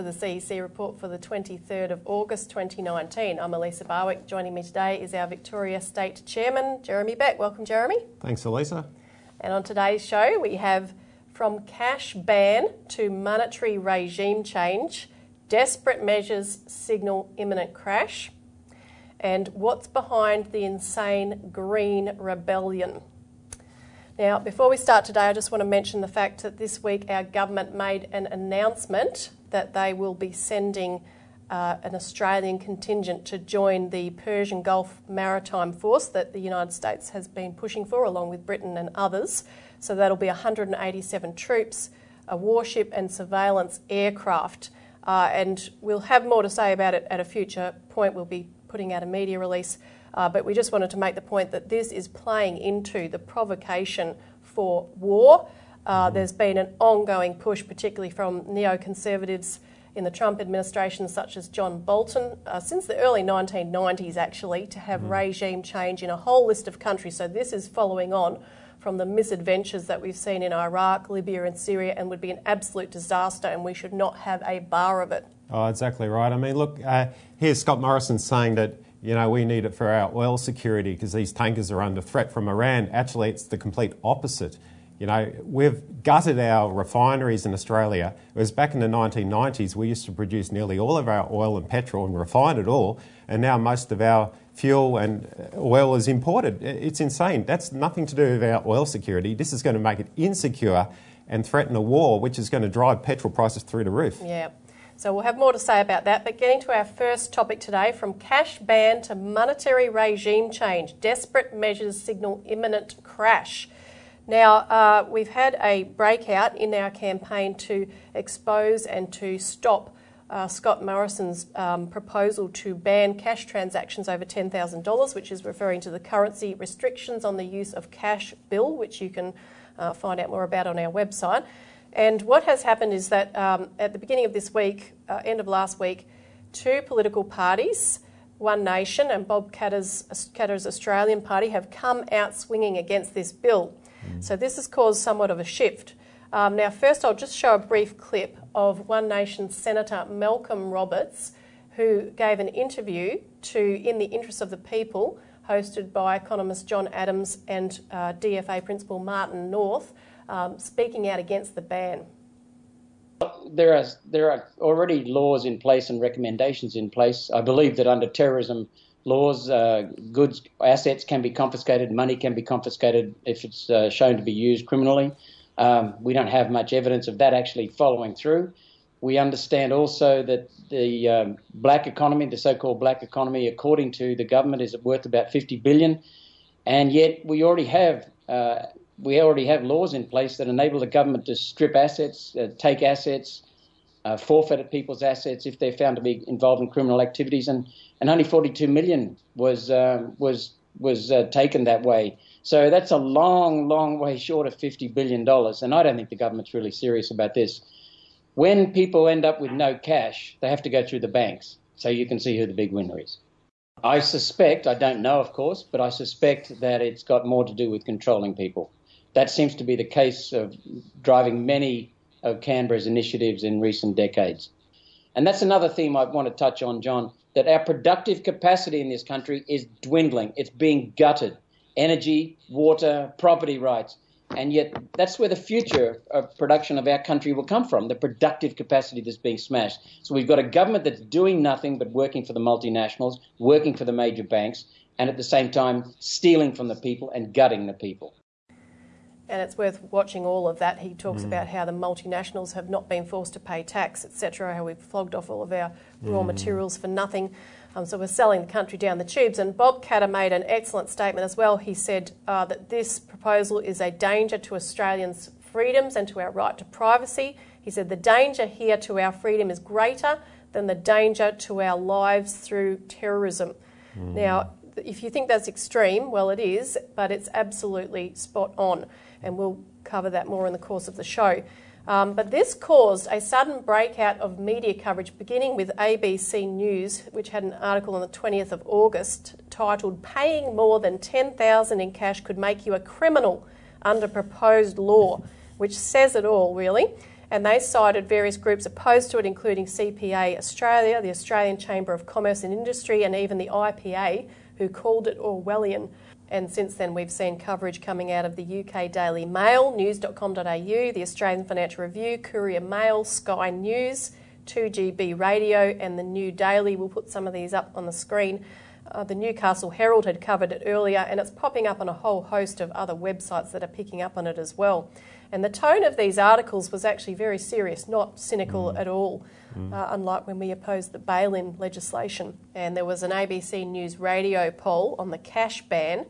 To the CEC report for the 23rd of August 2019. I'm Elisa Barwick. Joining me today is our Victoria State Chairman, Jeremy Beck. Welcome, Jeremy. Thanks, Elisa. And on today's show, we have from cash ban to monetary regime change, desperate measures signal imminent crash, and what's behind the insane green rebellion. Now, before we start today, I just want to mention the fact that this week our government made an announcement that they will be sending uh, an Australian contingent to join the Persian Gulf Maritime Force that the United States has been pushing for, along with Britain and others. So that'll be 187 troops, a warship, and surveillance aircraft. Uh, and we'll have more to say about it at a future point. We'll be putting out a media release uh, but we just wanted to make the point that this is playing into the provocation for war. Uh, there's been an ongoing push, particularly from neoconservatives in the Trump administration, such as John Bolton, uh, since the early 1990s actually, to have mm. regime change in a whole list of countries. So this is following on from the misadventures that we've seen in Iraq, Libya, and Syria, and would be an absolute disaster, and we should not have a bar of it. Oh, exactly right. I mean, look, uh, here's Scott Morrison saying that you know, we need it for our oil security because these tankers are under threat from Iran. Actually, it's the complete opposite. You know, we've gutted our refineries in Australia. It was back in the 1990s, we used to produce nearly all of our oil and petrol and refine it all, and now most of our fuel and oil is imported. It's insane. That's nothing to do with our oil security. This is going to make it insecure and threaten a war, which is going to drive petrol prices through the roof. Yeah. So we'll have more to say about that. But getting to our first topic today from cash ban to monetary regime change, desperate measures signal imminent crash. Now, uh, we've had a breakout in our campaign to expose and to stop uh, Scott Morrison's um, proposal to ban cash transactions over $10,000, which is referring to the currency restrictions on the use of cash bill, which you can uh, find out more about on our website. And what has happened is that um, at the beginning of this week, uh, end of last week, two political parties, One Nation and Bob Katter's, Katter's Australian Party, have come out swinging against this bill. Mm. So this has caused somewhat of a shift. Um, now, first, I'll just show a brief clip of One Nation Senator Malcolm Roberts, who gave an interview to In the Interest of the People, hosted by economist John Adams and uh, DFA principal Martin North um, speaking out against the ban? There are there are already laws in place and recommendations in place. I believe that under terrorism laws, uh, goods assets can be confiscated, money can be confiscated if it's uh, shown to be used criminally. Um, we don't have much evidence of that actually following through. We understand also that the um, black economy, the so-called black economy, according to the government, is worth about 50 billion, and yet we already have uh, we already have laws in place that enable the government to strip assets, uh, take assets, uh, forfeit people's assets if they're found to be involved in criminal activities, and, and only 42 million was uh, was was uh, taken that way. So that's a long, long way short of 50 billion dollars, and I don't think the government's really serious about this. When people end up with no cash, they have to go through the banks, so you can see who the big winner is. I suspect, I don't know, of course, but I suspect that it's got more to do with controlling people that seems to be the case of driving many of Canberra's initiatives in recent decades. And that's another theme I want to touch on, John, that our productive capacity in this country is dwindling. It's being gutted. Energy, water, property rights. And yet, that's where the future of production of our country will come from the productive capacity that's being smashed. So, we've got a government that's doing nothing but working for the multinationals, working for the major banks, and at the same time, stealing from the people and gutting the people and it's worth watching all of that. He talks mm. about how the multinationals have not been forced to pay tax, etc., how we've flogged off all of our raw mm. materials for nothing. Um, so we're selling the country down the tubes. And Bob Katter made an excellent statement as well. He said uh, that this proposal is a danger to Australians' freedoms and to our right to privacy. He said the danger here to our freedom is greater than the danger to our lives through terrorism. Mm. Now, if you think that's extreme, well, it is, but it's absolutely spot on and we'll cover that more in the course of the show. Um, but this caused a sudden breakout of media coverage, beginning with ABC News, which had an article on the 20th of August titled "Paying More Than 10,000 in Cash Could Make You a Criminal Under Proposed Law," which says it all, really. And they cited various groups opposed to it, including CPA Australia, the Australian Chamber of Commerce and Industry, and even the IPA, who called it Orwellian. And since then, we've seen coverage coming out of the UK Daily Mail, news.com.au, the Australian Financial Review, Courier Mail, Sky News, 2GB Radio, and the New Daily. We'll put some of these up on the screen. Uh, the Newcastle Herald had covered it earlier, and it's popping up on a whole host of other websites that are picking up on it as well. And the tone of these articles was actually very serious, not cynical mm. at all, mm. uh, unlike when we opposed the bail in legislation. And there was an ABC News radio poll on the cash ban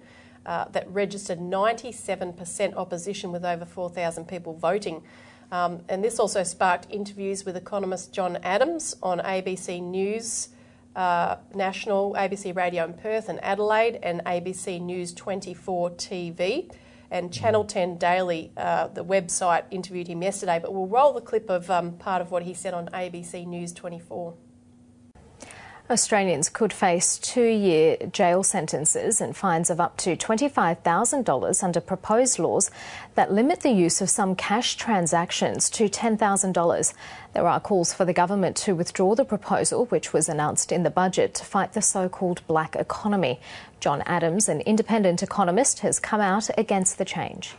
uh, that registered 97% opposition with over 4,000 people voting. Um, and this also sparked interviews with economist John Adams on ABC News. Uh, National, ABC Radio in Perth and Adelaide, and ABC News 24 TV and Channel 10 Daily, uh, the website, interviewed him yesterday. But we'll roll the clip of um, part of what he said on ABC News 24. Australians could face two year jail sentences and fines of up to $25,000 under proposed laws that limit the use of some cash transactions to $10,000. There are calls for the government to withdraw the proposal, which was announced in the budget, to fight the so called black economy. John Adams, an independent economist, has come out against the change.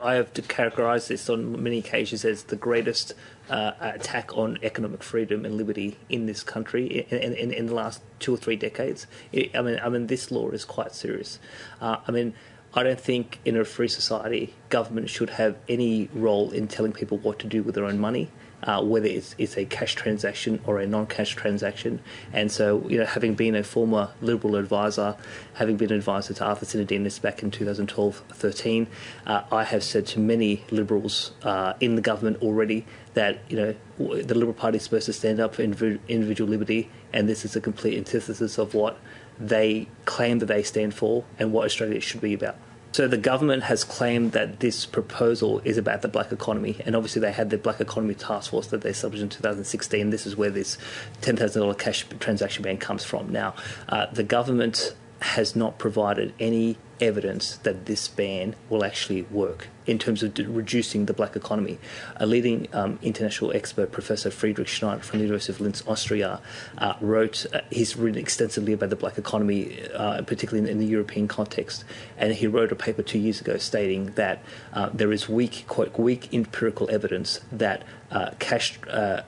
I have to characterise this on many occasions as the greatest uh, attack on economic freedom and liberty in this country in, in, in the last two or three decades. I mean, I mean, this law is quite serious. Uh, I mean, I don't think in a free society government should have any role in telling people what to do with their own money uh, whether it's, it's a cash transaction or a non-cash transaction. And so, you know, having been a former Liberal advisor, having been an advisor to Arthur Sinodinos back in 2012-13, uh, I have said to many Liberals uh, in the government already that, you know, the Liberal Party is supposed to stand up for individual liberty, and this is a complete antithesis of what they claim that they stand for and what Australia should be about. So the government has claimed that this proposal is about the black economy, and obviously they had the black economy task force that they established in 2016. This is where this $10,000 cash transaction ban comes from. Now, uh, the government has not provided any evidence that this ban will actually work in terms of reducing the black economy. A leading um, international expert, Professor Friedrich Schneider from the University of Linz, Austria, uh, wrote, uh, he's written extensively about the black economy, uh, particularly in, in, the European context, and he wrote a paper two years ago stating that uh, there is weak, quite weak empirical evidence that uh, cash, uh,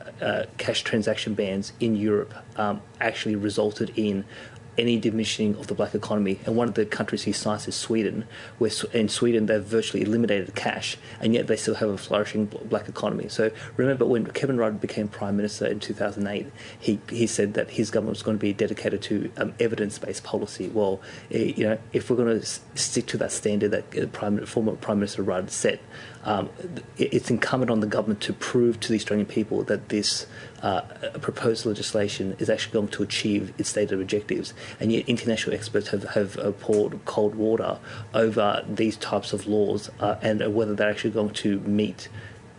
cash transaction bans in Europe um, actually resulted in any diminishing of the black economy. And one of the countries he cites is Sweden, where in Sweden they've virtually eliminated cash, and yet they still have a flourishing black economy. So remember when Kevin Rudd became prime minister in 2008, he he said that his government was going to be dedicated to um, evidence-based policy. Well, eh, you know, if we're going to stick to that standard that uh, prime, former Prime Minister Rudd set, um, it's incumbent on the government to prove to the Australian people that this uh, proposed legislation is actually going to achieve its stated objectives. And yet, international experts have, have uh, poured cold water over these types of laws uh, and whether they're actually going to meet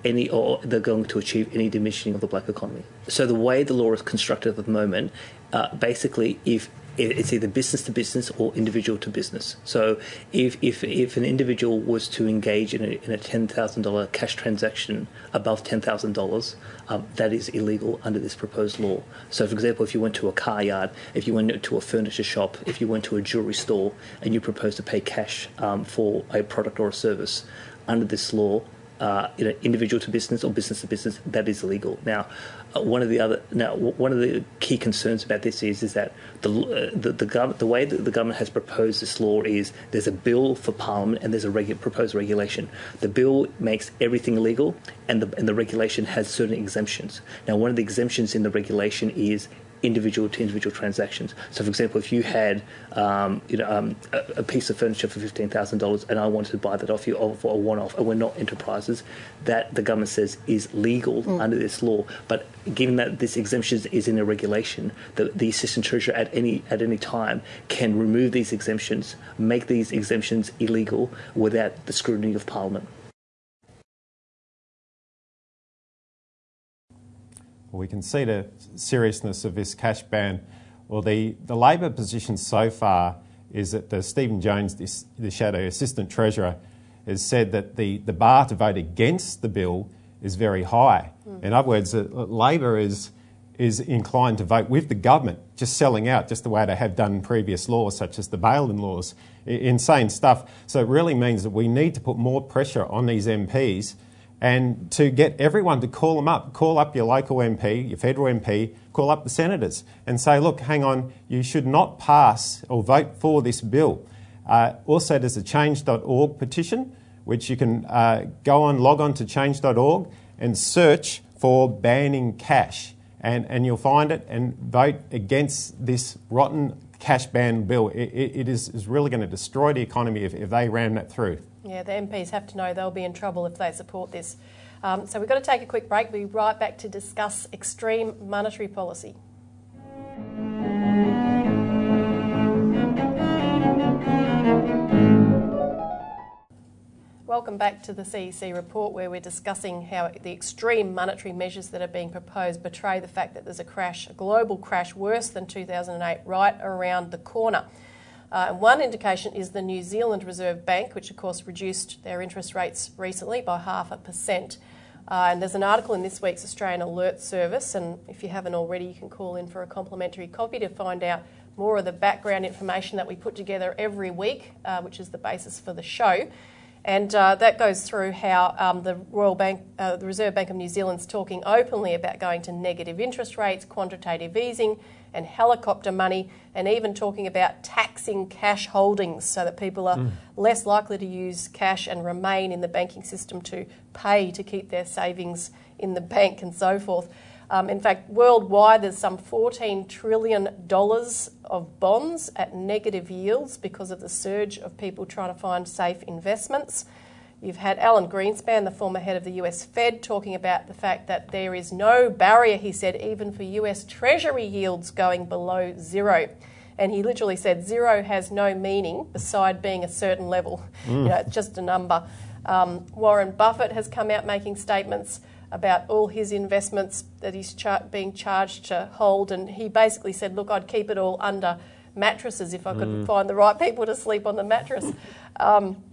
any or they're going to achieve any diminishing of the black economy. So the way the law is constructed at the moment, uh, basically, if it's either business to business or individual to business. So if if, if an individual was to engage in a, in a ten thousand dollar cash transaction above ten thousand um, dollars, that is illegal under this proposed law. So, for example, if you went to a car yard, if you went to a furniture shop, if you went to a jewelry store, and you proposed to pay cash um, for a product or a service, under this law, uh, you know, individual to business or business to business, that is illegal. Now, uh, one of the other now one of the key concerns about this is is that the uh, the the, gov- the way that the government has proposed this law is there's a bill for Parliament and there's a regu- proposed regulation. The bill makes everything illegal, and the and the regulation has certain exemptions. Now, one of the exemptions in the regulation is individual to individual transactions. So, for example, if you had um, you know um, a, a, piece of furniture for fifteen thousand dollars, and I wanted to buy that off you for a one-off, and we're not enterprises, that the government says is legal mm. under this law. But given that this exemption is in a regulation, the, the assistant treasurer at any at any time can remove these exemptions, make these exemptions illegal without the scrutiny of Parliament. We can see the seriousness of this cash ban. Well, the, the Labor position so far is that the Stephen Jones, the Shadow Assistant Treasurer, has said that the, the bar to vote against the bill is very high. Mm. In other words, uh, Labor is is inclined to vote with the government, just selling out, just the way they have done in previous laws, such as the bail-in laws. insane stuff. So it really means that we need to put more pressure on these MPs and to get everyone to call them up. Call up your local MP, your federal MP, call up the senators and say, look, hang on, you should not pass or vote for this bill. Uh, also, there's a change.org petition, which you can uh, go on, log on to change.org and search for banning cash and, and you'll find it and vote against this rotten cash ban bill. it, it is, is really going to destroy the economy if, if they ram that through. Yeah, the MPs have to know they'll be in trouble if they support this. Um, so we've got to take a quick break. We'll be right back to discuss extreme monetary policy. Welcome back to the CEC report, where we're discussing how the extreme monetary measures that are being proposed betray the fact that there's a crash, a global crash worse than 2008, right around the corner. Uh, one indication is the New Zealand Reserve Bank, which of course reduced their interest rates recently by half a percent. Uh, and there's an article in this week's Australian Alert Service, and if you haven't already, you can call in for a complimentary copy to find out more of the background information that we put together every week, uh, which is the basis for the show. And uh, that goes through how um, the Royal Bank, uh, the Reserve Bank of New Zealand's talking openly about going to negative interest rates, quantitative easing, and helicopter money, and even talking about taxing cash holdings so that people are mm. less likely to use cash and remain in the banking system to pay to keep their savings in the bank and so forth. Um, in fact, worldwide, there's some $14 trillion of bonds at negative yields because of the surge of people trying to find safe investments. You've had Alan Greenspan, the former head of the US Fed, talking about the fact that there is no barrier, he said, even for US Treasury yields going below zero. And he literally said zero has no meaning beside being a certain level. Mm. You know, it's just a number. Um, Warren Buffett has come out making statements about all his investments that he's char- being charged to hold, and he basically said, "Look, I'd keep it all under mattresses if I could mm. find the right people to sleep on the mattress." Um,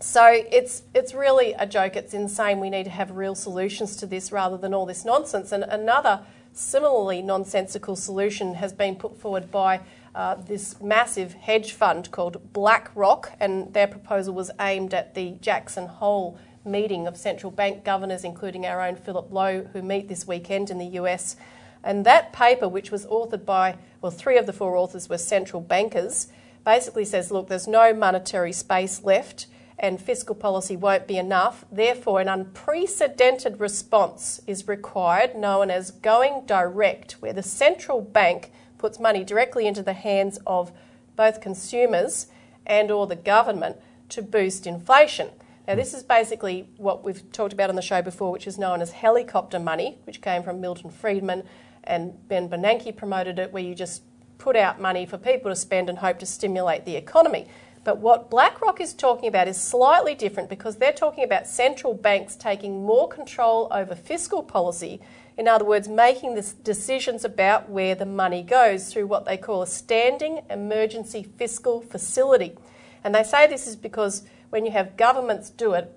so it's it's really a joke. It's insane. We need to have real solutions to this rather than all this nonsense. And another similarly nonsensical solution has been put forward by uh, this massive hedge fund called BlackRock, and their proposal was aimed at the Jackson Hole meeting of central bank governors, including our own Philip Lowe, who meet this weekend in the US. And that paper, which was authored by, well, three of the four authors were central bankers, basically says look, there's no monetary space left and fiscal policy won't be enough. Therefore, an unprecedented response is required, known as going direct, where the central bank puts money directly into the hands of both consumers and or the government to boost inflation. Now, this is basically what we've talked about on the show before, which is known as helicopter money, which came from Milton Friedman and Ben Bernanke promoted it, where you just put out money for people to spend and hope to stimulate the economy. But what BlackRock is talking about is slightly different because they're talking about central banks taking more control over fiscal policy. In other words, making the decisions about where the money goes through what they call a standing emergency fiscal facility. And they say this is because when you have governments do it,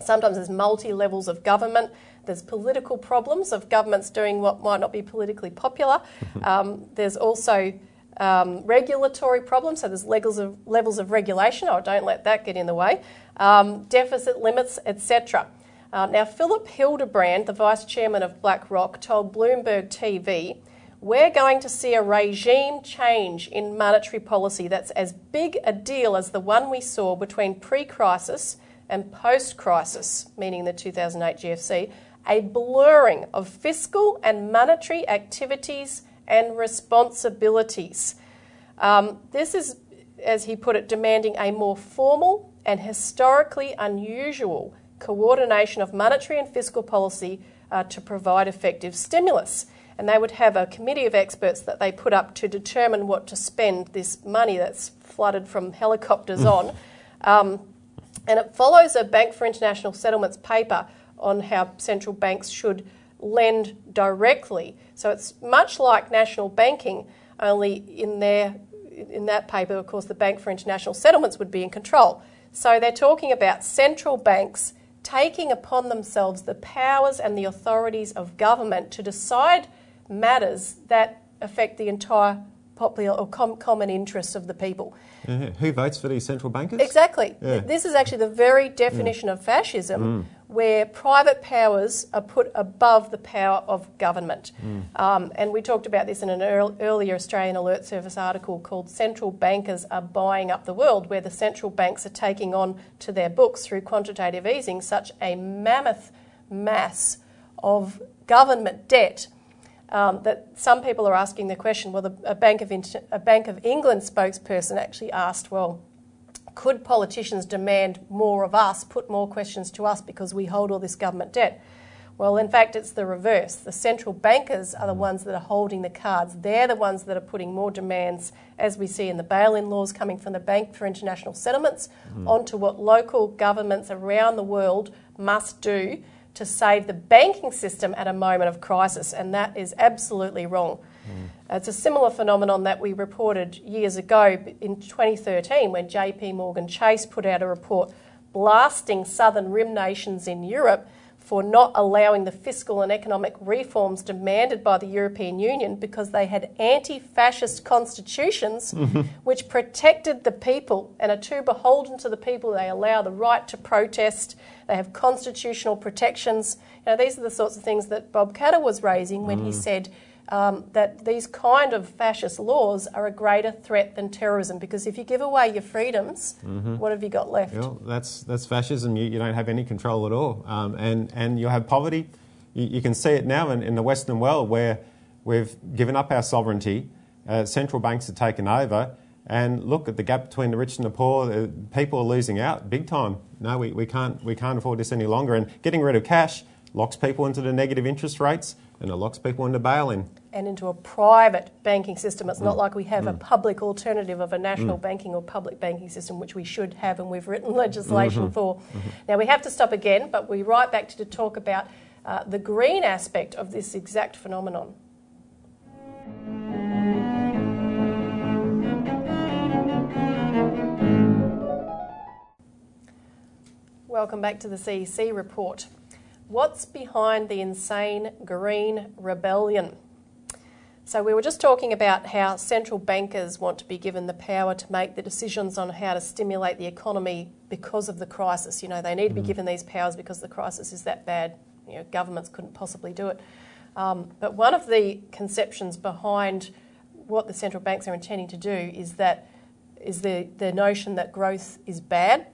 sometimes there's multi levels of government. There's political problems of governments doing what might not be politically popular. Um, there's also um, regulatory problems, so there's levels of, levels of regulation. Oh, don't let that get in the way. Um, deficit limits, etc. Uh, now, Philipp Hildebrand, the vice chairman of BlackRock, told Bloomberg TV we're going to see a regime change in monetary policy that's as big a deal as the one we saw between pre crisis and post crisis, meaning the 2008 GFC, a blurring of fiscal and monetary activities and responsibilities. Um, this is, as he put it, demanding a more formal and historically unusual coordination of monetary and fiscal policy uh, to provide effective stimulus and they would have a committee of experts that they put up to determine what to spend this money that's flooded from helicopters mm. on. Um, and it follows a Bank for International Settlements paper on how central banks should lend directly. So it's much like national banking, only in their in that paper, of course, the Bank for International Settlements would be in control. So they're talking about central banks taking upon themselves the powers and the authorities of government to decide matters that affect the entire popular or com- common interests of the people. Yeah. Who votes for these central bankers? Exactly. Yeah. This is actually the very definition mm. of fascism, mm. Where private powers are put above the power of government. Um, and we talked about this in an earl- earlier Australian Alert Service article called Central Bankers Are Buying Up the World, where the central banks are taking on to their books through quantitative easing such a mammoth mass of government debt um, that some people are asking the question. Well, the, a, Bank of a Bank of England spokesperson actually asked, well, could politicians demand more of us, put more questions to us because we hold all this government debt? Well, in fact, it's the reverse. The central bankers are the mm. ones that are holding the cards. They're the ones that are putting more demands, as we see in the bail in laws coming from the Bank for International Settlements, mm. onto what local governments around the world must do to save the banking system at a moment of crisis. And that is absolutely wrong. It's a similar phenomenon that we reported years ago in 2013 when JP Morgan Chase put out a report blasting southern rim nations in Europe for not allowing the fiscal and economic reforms demanded by the European Union because they had anti fascist constitutions which protected the people and are too beholden to the people. They allow the right to protest, they have constitutional protections. You know, these are the sorts of things that Bob Katter was raising when he mm. said um, that these kind of fascist laws are a greater threat than terrorism because if you give away your freedoms, what have you got left? Well, that's that's fascism. You, you don't have any control at all, um, and and you have poverty. You, you can see it now in, in the Western world where we've given up our sovereignty. Uh, central banks have taken over, and look at the gap between the rich and the poor. Uh, people are losing out big time. No, we, we can't we can't afford this any longer. And getting rid of cash locks people into the negative interest rates, and it locks people into bail-in. and into a private banking system. It's not mm. like we have a mm. public alternative of a national mm. banking or public banking system, which we should have, and we've written legislation mm-hmm. for. Mm-hmm. Now, we have to stop again, but we're right back to, to talk about uh, the green aspect of this exact phenomenon. Welcome back to the CEC report. What's behind the insane green rebellion? So, we were just talking about how central bankers want to be given the power to make the decisions on how to stimulate the economy because of the crisis. You know, they need to be given these powers because the crisis is that bad. You know, governments couldn't possibly do it. Um, but one of the conceptions behind what the central banks are intending to do is that is the, the notion that growth is bad,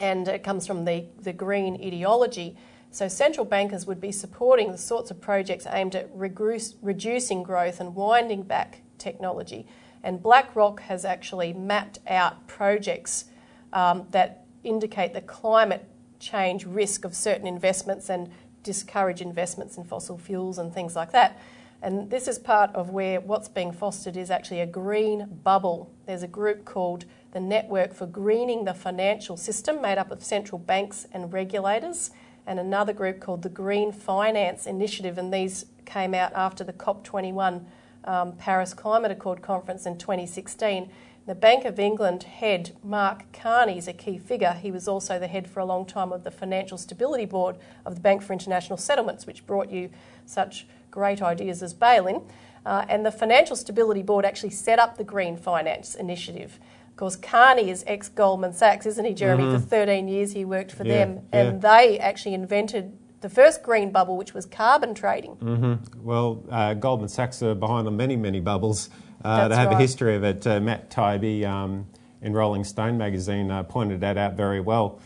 and it comes from the, the green ideology. So central bankers would be supporting the sorts of projects aimed at reducing growth and winding back technology. And BlackRock has actually mapped out projects um, that indicate the climate change risk of certain investments and discourage investments in fossil fuels and things like that. And this is part of where what's being fostered is actually a green bubble. There's a group called the Network for Greening the Financial System, made up of central banks and regulators, and another group called the Green Finance Initiative. And these came out after the COP21 um, Paris Climate Accord conference in 2016. The Bank of England head, Mark Carney, is a key figure. He was also the head for a long time of the Financial Stability Board of the Bank for International Settlements, which brought you such great ideas as bail in. Uh, and the Financial Stability Board actually set up the Green Finance Initiative. Of course, Carney is ex Goldman Sachs, isn't he, Jeremy? For 13 years he worked for Mm-hmm. Yeah, them, and they actually invented the first green bubble, which was carbon trading. Mm. Well, uh, Goldman Sachs are behind on many, many bubbles. Uh, they have right. a history of it. Uh, Matt Taibbi um, in Rolling Stone magazine uh, pointed that out very well.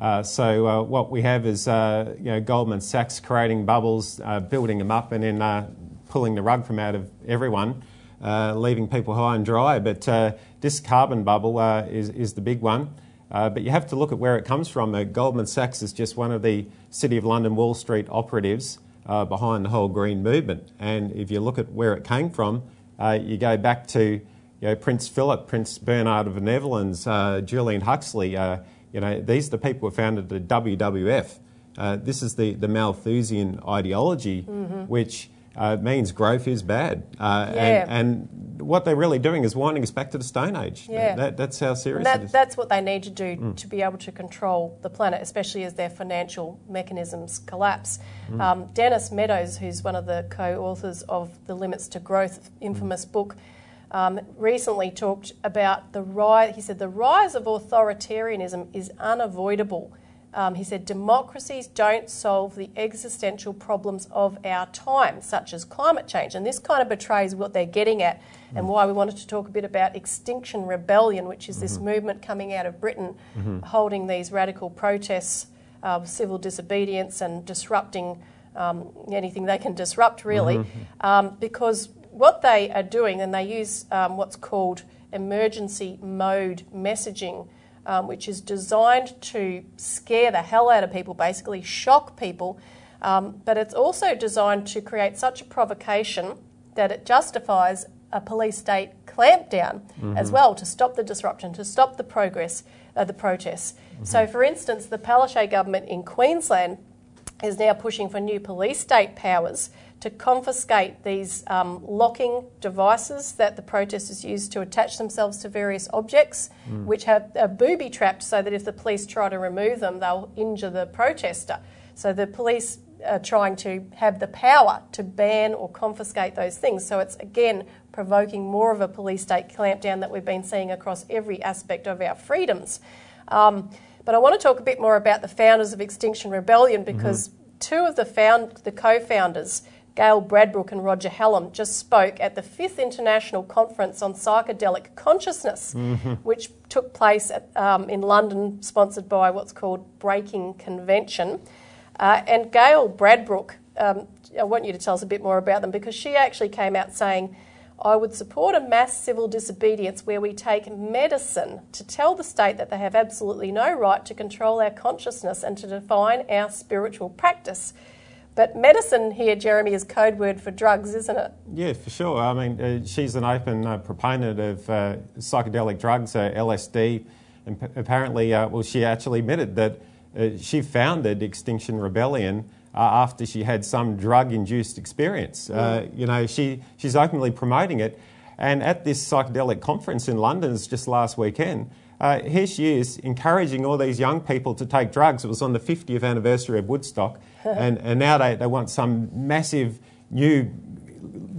Uh, so uh, what we have is uh, you know Goldman Sachs creating bubbles, uh, building them up, and then uh, pulling the rug from out of everyone, leaving people high and dry. But uh, this carbon bubble uh, is is the big one. Uh, but you have to look at where it comes from. Uh, Goldman Sachs is just one of the City of London Wall Street operatives uh, behind the whole green movement. And if you look at where it came from, uh, you go back to you know, Prince Philip, Prince Bernhard of the Netherlands, uh, Julian Huxley. Uh, you know, these are the people who founded the WWF. Uh, this is the, the Malthusian ideology, which uh, means growth is bad. Uh, Yeah. and, and what they're really doing is winding us back to the Stone Age. Yeah. That, that's how serious And it that, is. what they need to do to be able to control the planet, especially as their financial mechanisms collapse. Um, Dennis Meadows, who's one of the co authors of The Limits to Growth, infamous book, um, recently talked about the rise. He said the rise of authoritarianism is unavoidable. Um, he said democracies don't solve the existential problems of our time, such as climate change. And this kind of betrays what they're getting at and why we wanted to talk a bit about Extinction Rebellion, which is this movement coming out of Britain holding these radical protests of civil disobedience and disrupting um, anything they can disrupt, really. Um, because what they are doing, and they use um, what's called emergency mode messaging um, which is designed to scare the hell out of people, basically shock people. Um, but it's also designed to create such a provocation that it justifies a police state clampdown as well to stop the disruption, to stop the progress, uh, the protests. So, for instance, the Palaszczuk government in Queensland is now pushing for new police state powers to confiscate these um, locking devices that the protesters use to attach themselves to various objects, which have are booby trapped so that if the police try to remove them, they'll injure the protester. So the police are trying to have the power to ban or confiscate those things. So it's again provoking more of a police state clampdown that we've been seeing across every aspect of our freedoms. Um, but I want to talk a bit more about the founders of Extinction Rebellion because two of the found the co-founders, Gail Bradbrook and Roger Hallam, just spoke at the fifth international conference on psychedelic consciousness, which took place at, um, in London, sponsored by what's called Breaking Convention. Uh, and Gail Bradbrook, um, I want you to tell us a bit more about them because she actually came out saying, I would support a mass civil disobedience where we take medicine to tell the state that they have absolutely no right to control our consciousness and to define our spiritual practice. But medicine here, Jeremy, is code word for drugs, isn't it? Yeah, for sure. I mean, uh, she's an open uh, proponent of uh, psychedelic drugs, uh, LSD, and p- apparently, uh, well, she actually admitted that uh, she founded Extinction Rebellion uh, after she had some drug-induced experience. Uh, you know, she, she's openly promoting it, and at this psychedelic conference in London just last weekend. Uh, here she is encouraging all these young people to take drugs. It was on the 50th anniversary of Woodstock, and, and now they, they want some massive new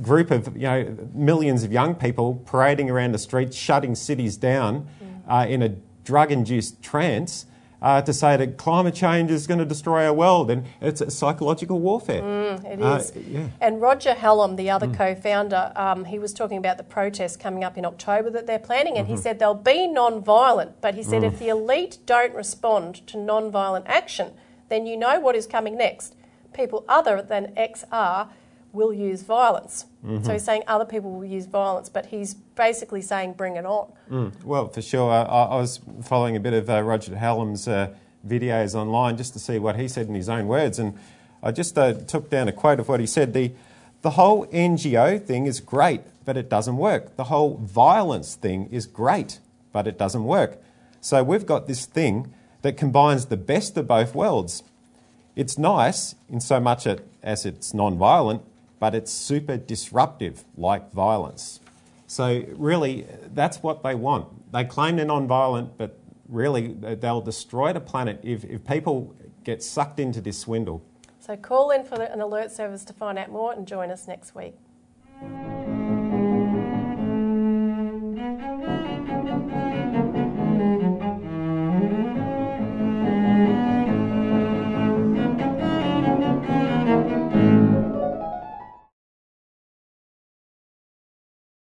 group of you know millions of young people parading around the streets, shutting cities down uh, in a drug-induced trance. Uh, to say that climate change is going to destroy our world, and it's a psychological warfare. It is. Uh, yeah. And Roger Hallam, the other co founder, um, he was talking about the protests coming up in October that they're planning, and he said they'll be non violent. But he said if the elite don't respond to non violent action, then you know what is coming next. People other than XR will use violence. So he's saying other people will use violence, but he's basically saying bring it on. Well, for sure. I, I was following a bit of uh, Roger Hallam's uh, videos online just to see what he said in his own words, and I just uh, took down a quote of what he said. The, the whole NGO thing is great, but it doesn't work. The whole violence thing is great, but it doesn't work. So we've got this thing that combines the best of both worlds. It's nice in so much as it's non violent, but it's super disruptive, like violence. So, really, that's what they want. They claim they're non violent, but really, they'll destroy the planet if, if people get sucked into this swindle. So call in for an alert service to find out more and join us next week.